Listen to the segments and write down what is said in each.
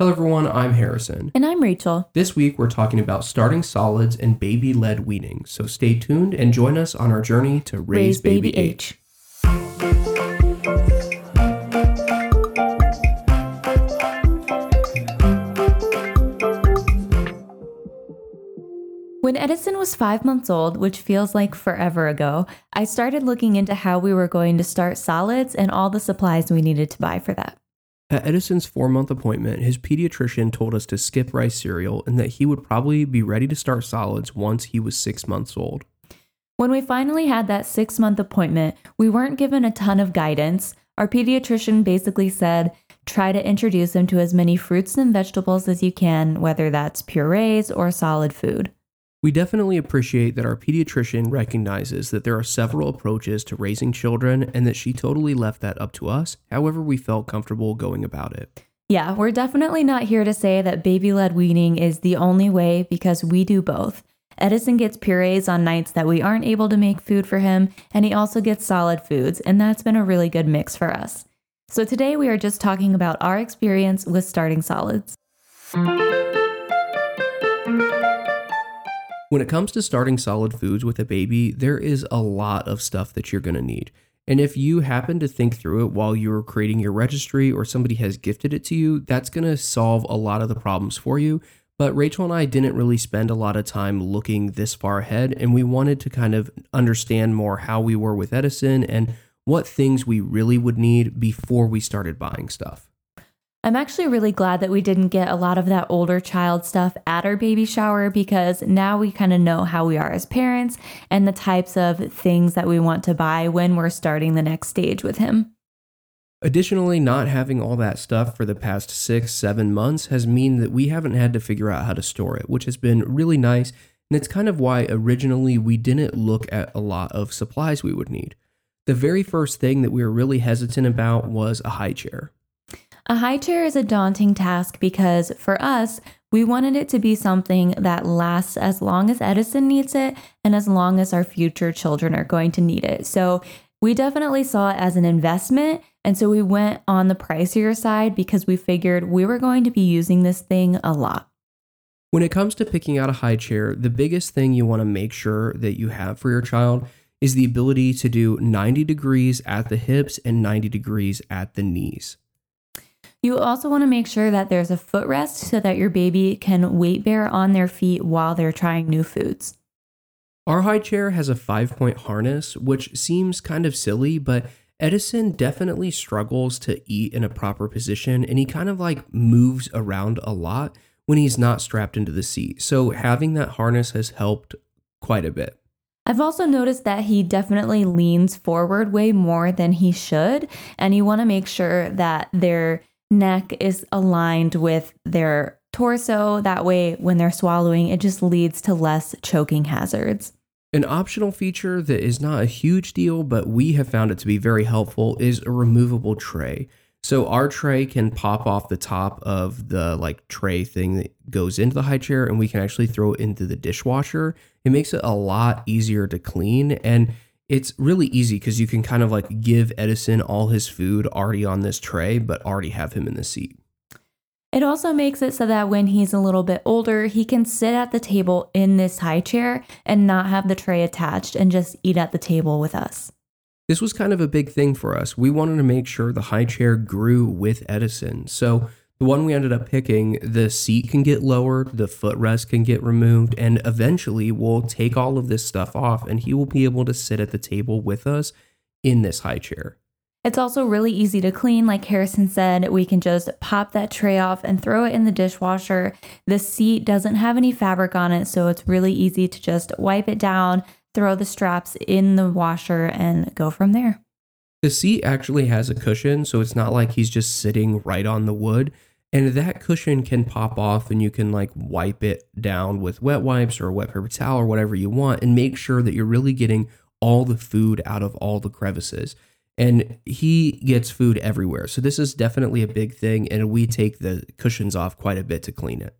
Hello, everyone. I'm Harrison. And I'm Rachel. This week, we're talking about starting solids and baby led weaning. So stay tuned and join us on our journey to raise, Raise baby, baby H. When Edison was five months old, which feels like forever ago, I started looking into how we were going to start solids and all the supplies we needed to buy for that. At Edison's four month appointment, his pediatrician told us to skip rice cereal and that he would probably be ready to start solids once he was six months old. When we finally had that six month appointment, we weren't given a ton of guidance. Our pediatrician basically said, try to introduce him to as many fruits and vegetables as you can, whether that's purees or solid food. We definitely appreciate that our pediatrician recognizes that there are several approaches to raising children and that she totally left that up to us, however, we felt comfortable going about it. Yeah, we're definitely not here to say that baby led weaning is the only way because we do both. Edison gets purees on nights that we aren't able to make food for him, and he also gets solid foods, and that's been a really good mix for us. So today we are just talking about our experience with starting solids. When it comes to starting solid foods with a baby, there is a lot of stuff that you're going to need. And if you happen to think through it while you're creating your registry or somebody has gifted it to you, that's going to solve a lot of the problems for you. But Rachel and I didn't really spend a lot of time looking this far ahead, and we wanted to kind of understand more how we were with Edison and what things we really would need before we started buying stuff. I'm actually really glad that we didn't get a lot of that older child stuff at our baby shower because now we kind of know how we are as parents and the types of things that we want to buy when we're starting the next stage with him. Additionally, not having all that stuff for the past six, seven months has mean that we haven't had to figure out how to store it, which has been really nice. And it's kind of why originally we didn't look at a lot of supplies we would need. The very first thing that we were really hesitant about was a high chair. A high chair is a daunting task because for us, we wanted it to be something that lasts as long as Edison needs it and as long as our future children are going to need it. So we definitely saw it as an investment. And so we went on the pricier side because we figured we were going to be using this thing a lot. When it comes to picking out a high chair, the biggest thing you want to make sure that you have for your child is the ability to do 90 degrees at the hips and 90 degrees at the knees. You also want to make sure that there's a footrest so that your baby can weight bear on their feet while they're trying new foods. Our high chair has a five point harness, which seems kind of silly, but Edison definitely struggles to eat in a proper position and he kind of like moves around a lot when he's not strapped into the seat. So having that harness has helped quite a bit. I've also noticed that he definitely leans forward way more than he should, and you want to make sure that their neck is aligned with their torso. That way, when they're swallowing, it just leads to less choking hazards. An optional feature that is not a huge deal, but we have found it to be very helpful is a removable tray. So our tray can pop off the top of the like tray thing that goes into the high chair and we can actually throw it into the dishwasher. It makes it a lot easier to clean and it's really easy because you can kind of like give Edison all his food already on this tray, but already have him in the seat. It also makes it so that when he's a little bit older, he can sit at the table in this high chair and not have the tray attached and just eat at the table with us. This was kind of a big thing for us. We wanted to make sure the high chair grew with Edison. So the one we ended up picking, the seat can get lowered, the footrest can get removed, and eventually we'll take all of this stuff off and he will be able to sit at the table with us in this high chair. It's also really easy to clean. Like Harrison said, we can just pop that tray off and throw it in the dishwasher. The seat doesn't have any fabric on it, so it's really easy to just wipe it down, throw the straps in the washer, and go from there. The seat actually has a cushion, so it's not like he's just sitting right on the wood. And that cushion can pop off and you can like wipe it down with wet wipes or a wet paper towel or whatever you want and make sure that you're really getting all the food out of all the crevices and he gets food everywhere. So this is definitely a big thing, and we take the cushions off quite a bit to clean it.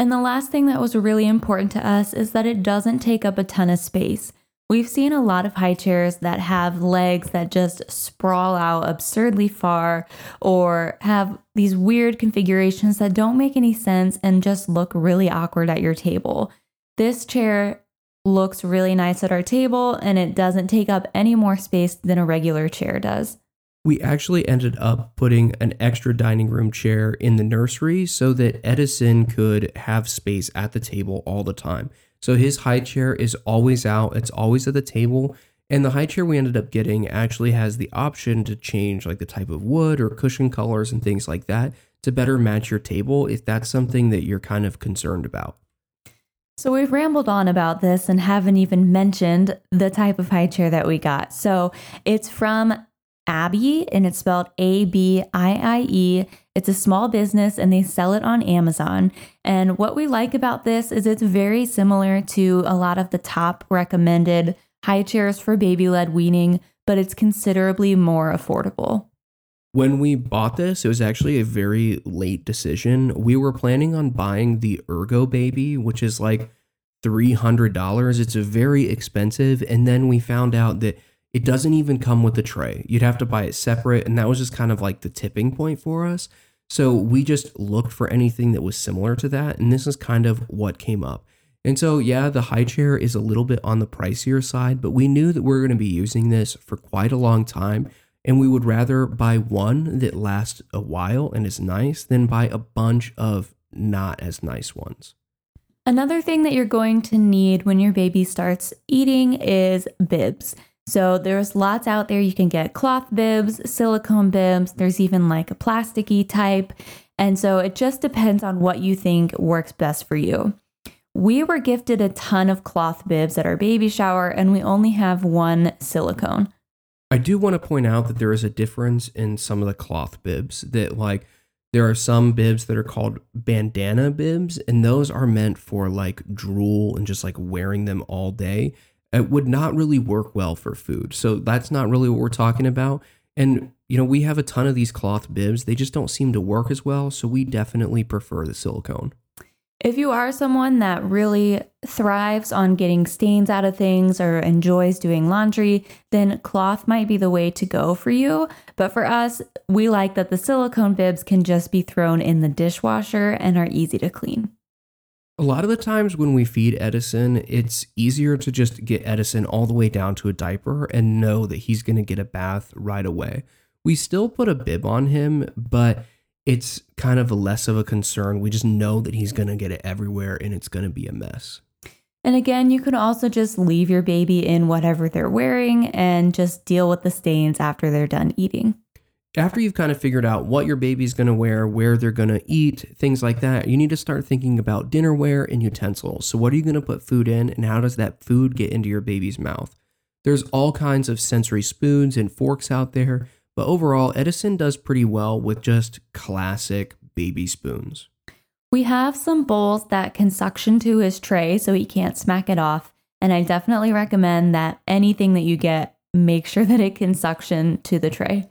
And the last thing that was really important to us is that it doesn't take up a ton of space. We've seen a lot of high chairs that have legs that just sprawl out absurdly far or have these weird configurations that don't make any sense and just look really awkward at your table. This chair looks really nice at our table and it doesn't take up any more space than a regular chair does. We actually ended up putting an extra dining room chair in the nursery so that Edison could have space at the table all the time. So his high chair is always out, it's always at the table. And the high chair we ended up getting actually has the option to change like the type of wood or cushion colors and things like that to better match your table if that's something that you're kind of concerned about. So we've rambled on about this and haven't even mentioned the type of high chair that we got. So it's from Abiie and it's spelled A B I I E. It's a small business and they sell it on Amazon. And what we like about this is it's very similar to a lot of the top recommended high chairs for baby led weaning, but it's considerably more affordable. When we bought this, it was actually a very late decision. We were planning on buying the Ergo Baby, which is like $300. It's very expensive. And then we found out that it doesn't even come with a tray. You'd have to buy it separate. And that was just kind of like the tipping point for us. So we just looked for anything that was similar to that. And this is kind of what came up. And so, yeah, the high chair is a little bit on the pricier side, but we knew that we are going to be using this for quite a long time. And we would rather buy one that lasts a while and is nice than buy a bunch of not as nice ones. Another thing that you're going to need when your baby starts eating is bibs. So there's lots out there. You can get cloth bibs, silicone bibs, there's even like a plasticky type. And so it just depends on what you think works best for you. We were gifted a ton of cloth bibs at our baby shower, and we only have one silicone. I do want to point out that there is a difference in some of the cloth bibs that, like, there are some bibs that are called bandana bibs, and those are meant for like drool and just like wearing them all day it would not really work well for food. So that's not really what we're talking about. And, you know, we have a ton of these cloth bibs. They just don't seem to work as well. So we definitely prefer the silicone. If you are someone that really thrives on getting stains out of things or enjoys doing laundry, then cloth might be the way to go for you. But for us, we like that the silicone bibs can just be thrown in the dishwasher and are easy to clean. A lot of the times when we feed Edison, it's easier to just get Edison all the way down to a diaper and know that he's going to get a bath right away. We still put a bib on him, but it's kind of less of a concern. We just know that he's going to get it everywhere and it's going to be a mess. And again, you can also just leave your baby in whatever they're wearing and just deal with the stains after they're done eating after you've kind of figured out what your baby's going to wear, where they're going to eat, things like that, you need to start thinking about dinnerware and utensils. So, what are you going to put food in, and how does that food get into your baby's mouth? There's all kinds of sensory spoons and forks out there, but overall, Edison does pretty well with just classic baby spoons. We have some bowls that can suction to his tray so he can't smack it off. And I definitely recommend that anything that you get, make sure that it can suction to the tray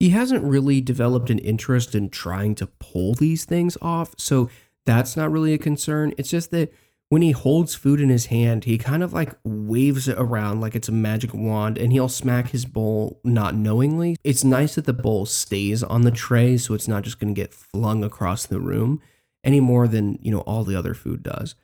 he hasn't really developed an interest in trying to pull these things off. So that's not really a concern. It's just that when he holds food in his hand, he kind of like waves it around like it's a magic wand and he'll smack his bowl not knowingly. It's nice that the bowl stays on the tray so it's not just going to get flung across the room any more than, you know, all the other food does.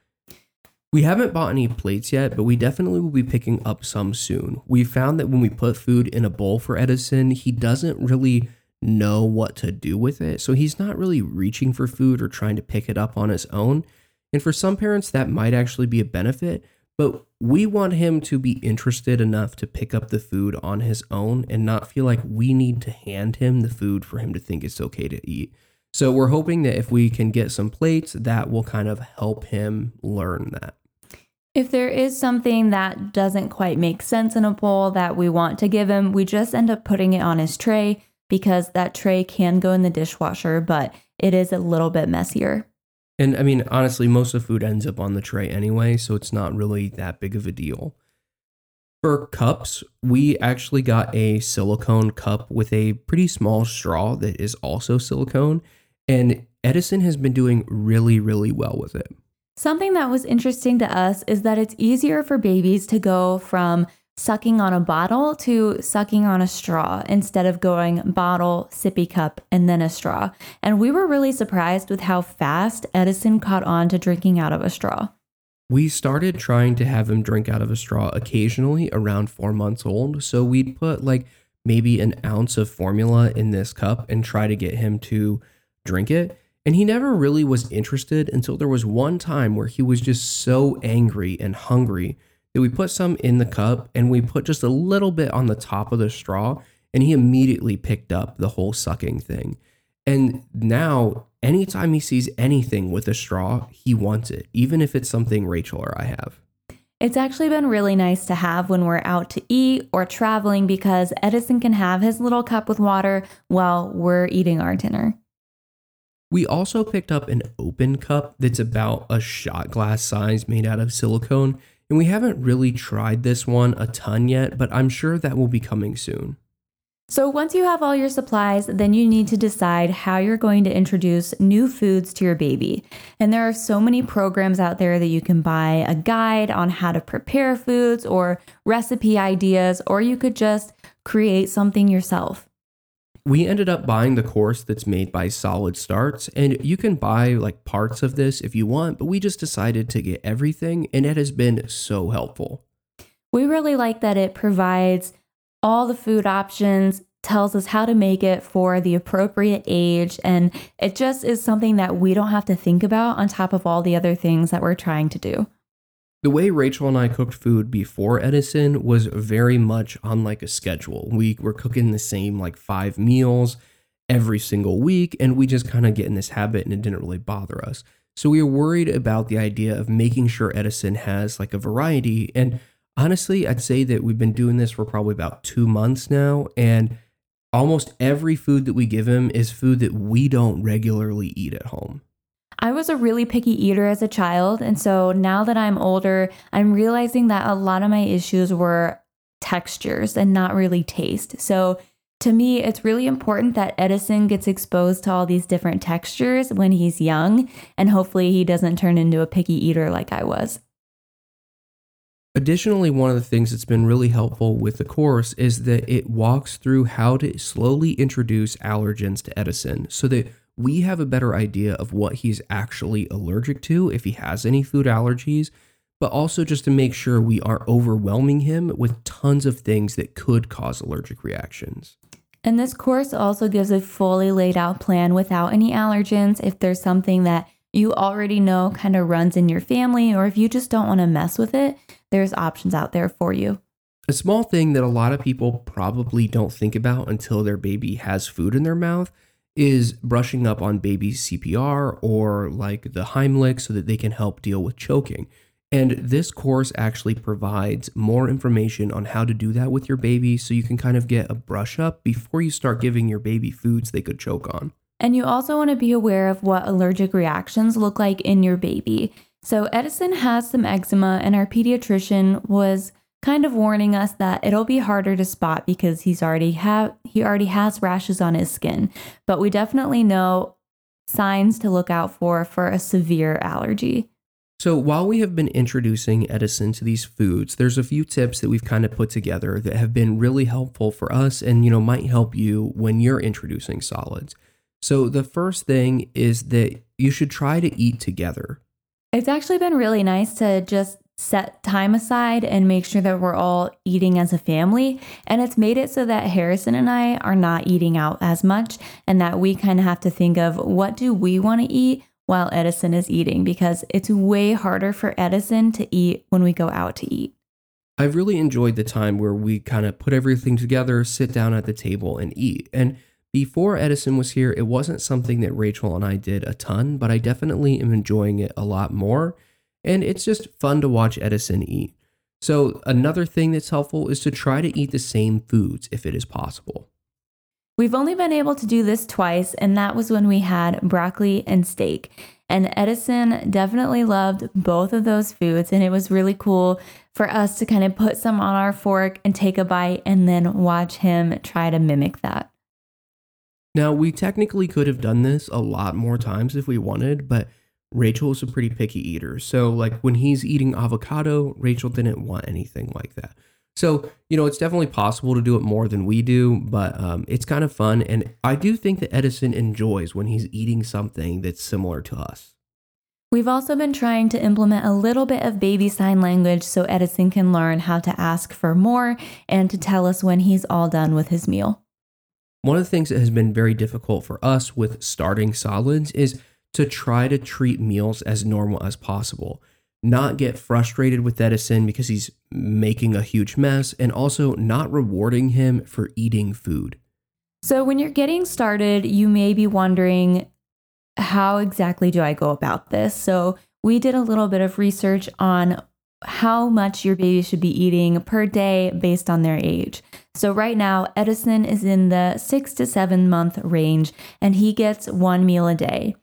We haven't bought any plates yet, but we definitely will be picking up some soon. We found that when we put food in a bowl for Edison, he doesn't really know what to do with it. So he's not really reaching for food or trying to pick it up on his own. And for some parents, that might actually be a benefit, but we want him to be interested enough to pick up the food on his own and not feel like we need to hand him the food for him to think it's okay to eat. So we're hoping that if we can get some plates, that will kind of help him learn that. If there is something that doesn't quite make sense in a bowl that we want to give him, we just end up putting it on his tray because that tray can go in the dishwasher, but it is a little bit messier. And I mean, honestly, most of the food ends up on the tray anyway, so it's not really that big of a deal. For cups, we actually got a silicone cup with a pretty small straw that is also silicone. And Edison has been doing really, really well with it. Something that was interesting to us is that it's easier for babies to go from sucking on a bottle to sucking on a straw instead of going bottle, sippy cup, and then a straw. And we were really surprised with how fast Edison caught on to drinking out of a straw. We started trying to have him drink out of a straw occasionally around four months old. So we'd put like maybe an ounce of formula in this cup and try to get him to drink it. And he never really was interested until there was one time where he was just so angry and hungry that we put some in the cup and we put just a little bit on the top of the straw, and he immediately picked up the whole sucking thing. And now, anytime he sees anything with a straw, he wants it, even if it's something Rachel or I have. It's actually been really nice to have when we're out to eat or traveling because Edison can have his little cup with water while we're eating our dinner. We also picked up an open cup that's about a shot glass size made out of silicone and we haven't really tried this one a ton yet, but I'm sure that will be coming soon. So, once you have all your supplies, then you need to decide how you're going to introduce new foods to your baby. And there are so many programs out there that you can buy a guide on how to prepare foods or recipe ideas, or you could just create something yourself we ended up buying the course that's made by Solid Starts, and you can buy like parts of this if you want, but we just decided to get everything, and it has been so helpful. We really like that it provides all the food options, tells us how to make it for the appropriate age, and it just is something that we don't have to think about on top of all the other things that we're trying to do the way Rachel and I cooked food before Edison was very much on like a schedule. We were cooking the same like five meals every single week, and we just kind of get in this habit and it didn't really bother us. So we were worried about the idea of making sure Edison has like a variety. And honestly, I'd say that we've been doing this for probably about two months now. And almost every food that we give him is food that we don't regularly eat at home. I was a really picky eater as a child. And so now that I'm older, I'm realizing that a lot of my issues were textures and not really taste. So to me, it's really important that Edison gets exposed to all these different textures when he's young, and hopefully he doesn't turn into a picky eater like I was. Additionally, one of the things that's been really helpful with the course is that it walks through how to slowly introduce allergens to Edison so that we have a better idea of what he's actually allergic to, if he has any food allergies, but also just to make sure we aren't overwhelming him with tons of things that could cause allergic reactions. And this course also gives a fully laid out plan without any allergens. If there's something that you already know kind of runs in your family, or if you just don't want to mess with it, there's options out there for you. A small thing that a lot of people probably don't think about until their baby has food in their mouth is brushing up on baby's CPR or like the Heimlich so that they can help deal with choking. And this course actually provides more information on how to do that with your baby so you can kind of get a brush up before you start giving your baby foods they could choke on. And you also want to be aware of what allergic reactions look like in your baby. So, Edison has some eczema, and our pediatrician was kind of warning us that it'll be harder to spot because he's already have he already has rashes on his skin. But we definitely know signs to look out for for a severe allergy. So while we have been introducing Edison to these foods, there's a few tips that we've kind of put together that have been really helpful for us and you know might help you when you're introducing solids. So the first thing is that you should try to eat together. It's actually been really nice to just set time aside and make sure that we're all eating as a family. And it's made it so that Harrison and I are not eating out as much and that we kind of have to think of what do we want to eat while Edison is eating because it's way harder for Edison to eat when we go out to eat. I've really enjoyed the time where we kind of put everything together, sit down at the table and eat. And before Edison was here, it wasn't something that Rachel and I did a ton, but I definitely am enjoying it a lot more and it's just fun to watch Edison eat. So, another thing that's helpful is to try to eat the same foods if it is possible. We've only been able to do this twice, and that was when we had broccoli and steak. And Edison definitely loved both of those foods, and it was really cool for us to kind of put some on our fork and take a bite and then watch him try to mimic that. Now, we technically could have done this a lot more times if we wanted, but Rachel is a pretty picky eater. So, like when he's eating avocado, Rachel didn't want anything like that. So, you know, it's definitely possible to do it more than we do, but um, it's kind of fun. And I do think that Edison enjoys when he's eating something that's similar to us. We've also been trying to implement a little bit of baby sign language so Edison can learn how to ask for more and to tell us when he's all done with his meal. One of the things that has been very difficult for us with starting solids is to try to treat meals as normal as possible not get frustrated with Edison because he's making a huge mess, and also not rewarding him for eating food. So, when you're getting started, you may be wondering, how exactly do I go about this? So, we did a little bit of research on how much your baby should be eating per day based on their age. So, right now, Edison is in the six to seven month range and he gets one meal a day.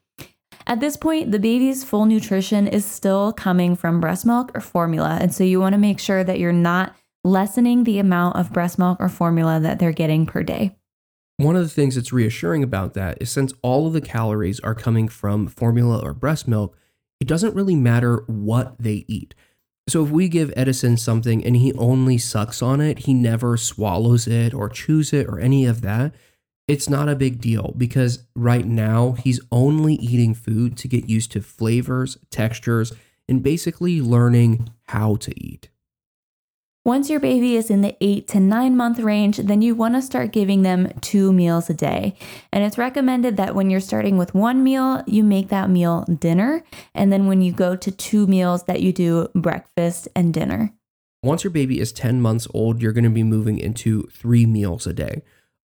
At this point, the baby's full nutrition is still coming from breast milk or formula. And so you want to make sure that you're not lessening the amount of breast milk or formula that they're getting per day. One of the things that's reassuring about that is since all of the calories are coming from formula or breast milk, it doesn't really matter what they eat. So if we give Edison something and he only sucks on it, he never swallows it or chews it or any of that, it's not a big deal because right now he's only eating food to get used to flavors, textures, and basically learning how to eat. Once your baby is in the eight to nine month range, then you want to start giving them two meals a day. And it's recommended that when you're starting with one meal, you make that meal dinner. And then when you go to two meals, that you do breakfast and dinner. Once your baby is 10 months old, you're going to be moving into three meals a day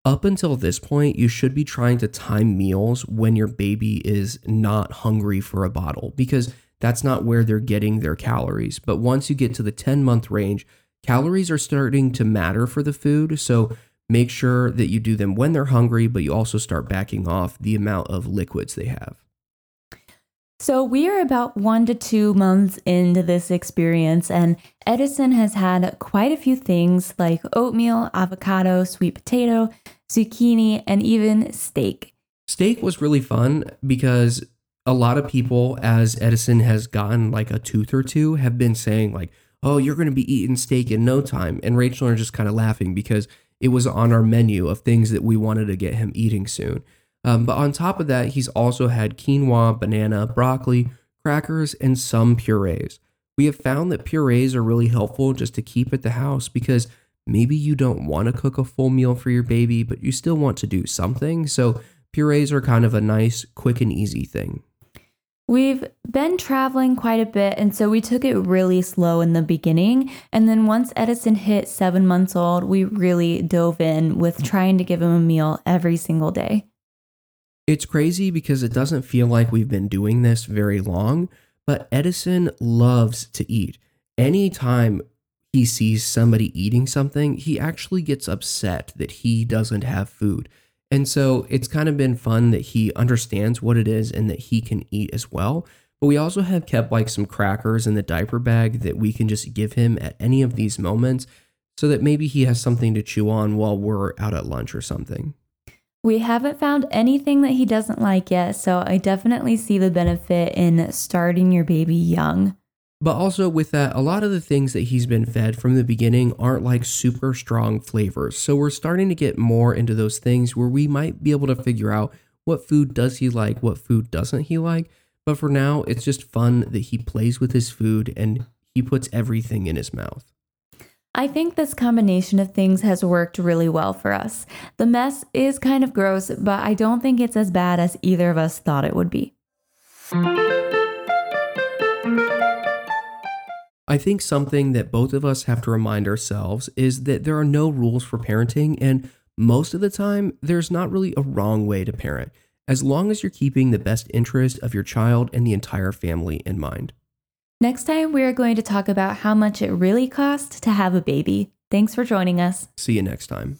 up until this point, you should be trying to time meals when your baby is not hungry for a bottle because that's not where they're getting their calories. But once you get to the 10 month range, calories are starting to matter for the food. So make sure that you do them when they're hungry, but you also start backing off the amount of liquids they have. So, we are about one to two months into this experience, and Edison has had quite a few things like oatmeal, avocado, sweet potato, zucchini, and even steak. Steak was really fun because a lot of people, as Edison has gotten like a tooth or two, have been saying, like, oh, you're going to be eating steak in no time. And Rachel and I are just kind of laughing because it was on our menu of things that we wanted to get him eating soon. Um, but on top of that, he's also had quinoa, banana, broccoli, crackers, and some purees. We have found that purees are really helpful just to keep at the house because maybe you don't want to cook a full meal for your baby, but you still want to do something. So purees are kind of a nice, quick, and easy thing. We've been traveling quite a bit, and so we took it really slow in the beginning. And then once Edison hit seven months old, we really dove in with trying to give him a meal every single day. It's crazy because it doesn't feel like we've been doing this very long, but Edison loves to eat. Anytime he sees somebody eating something, he actually gets upset that he doesn't have food. And so it's kind of been fun that he understands what it is and that he can eat as well. But we also have kept like some crackers in the diaper bag that we can just give him at any of these moments so that maybe he has something to chew on while we're out at lunch or something. We haven't found anything that he doesn't like yet, so I definitely see the benefit in starting your baby young. But also with that, a lot of the things that he's been fed from the beginning aren't like super strong flavors. So we're starting to get more into those things where we might be able to figure out what food does he like, what food doesn't he like. But for now, it's just fun that he plays with his food and he puts everything in his mouth. I think this combination of things has worked really well for us. The mess is kind of gross, but I don't think it's as bad as either of us thought it would be. I think something that both of us have to remind ourselves is that there are no rules for parenting, and most of the time, there's not really a wrong way to parent, as long as you're keeping the best interest of your child and the entire family in mind. Next time, we are going to talk about how much it really costs to have a baby. Thanks for joining us. See you next time.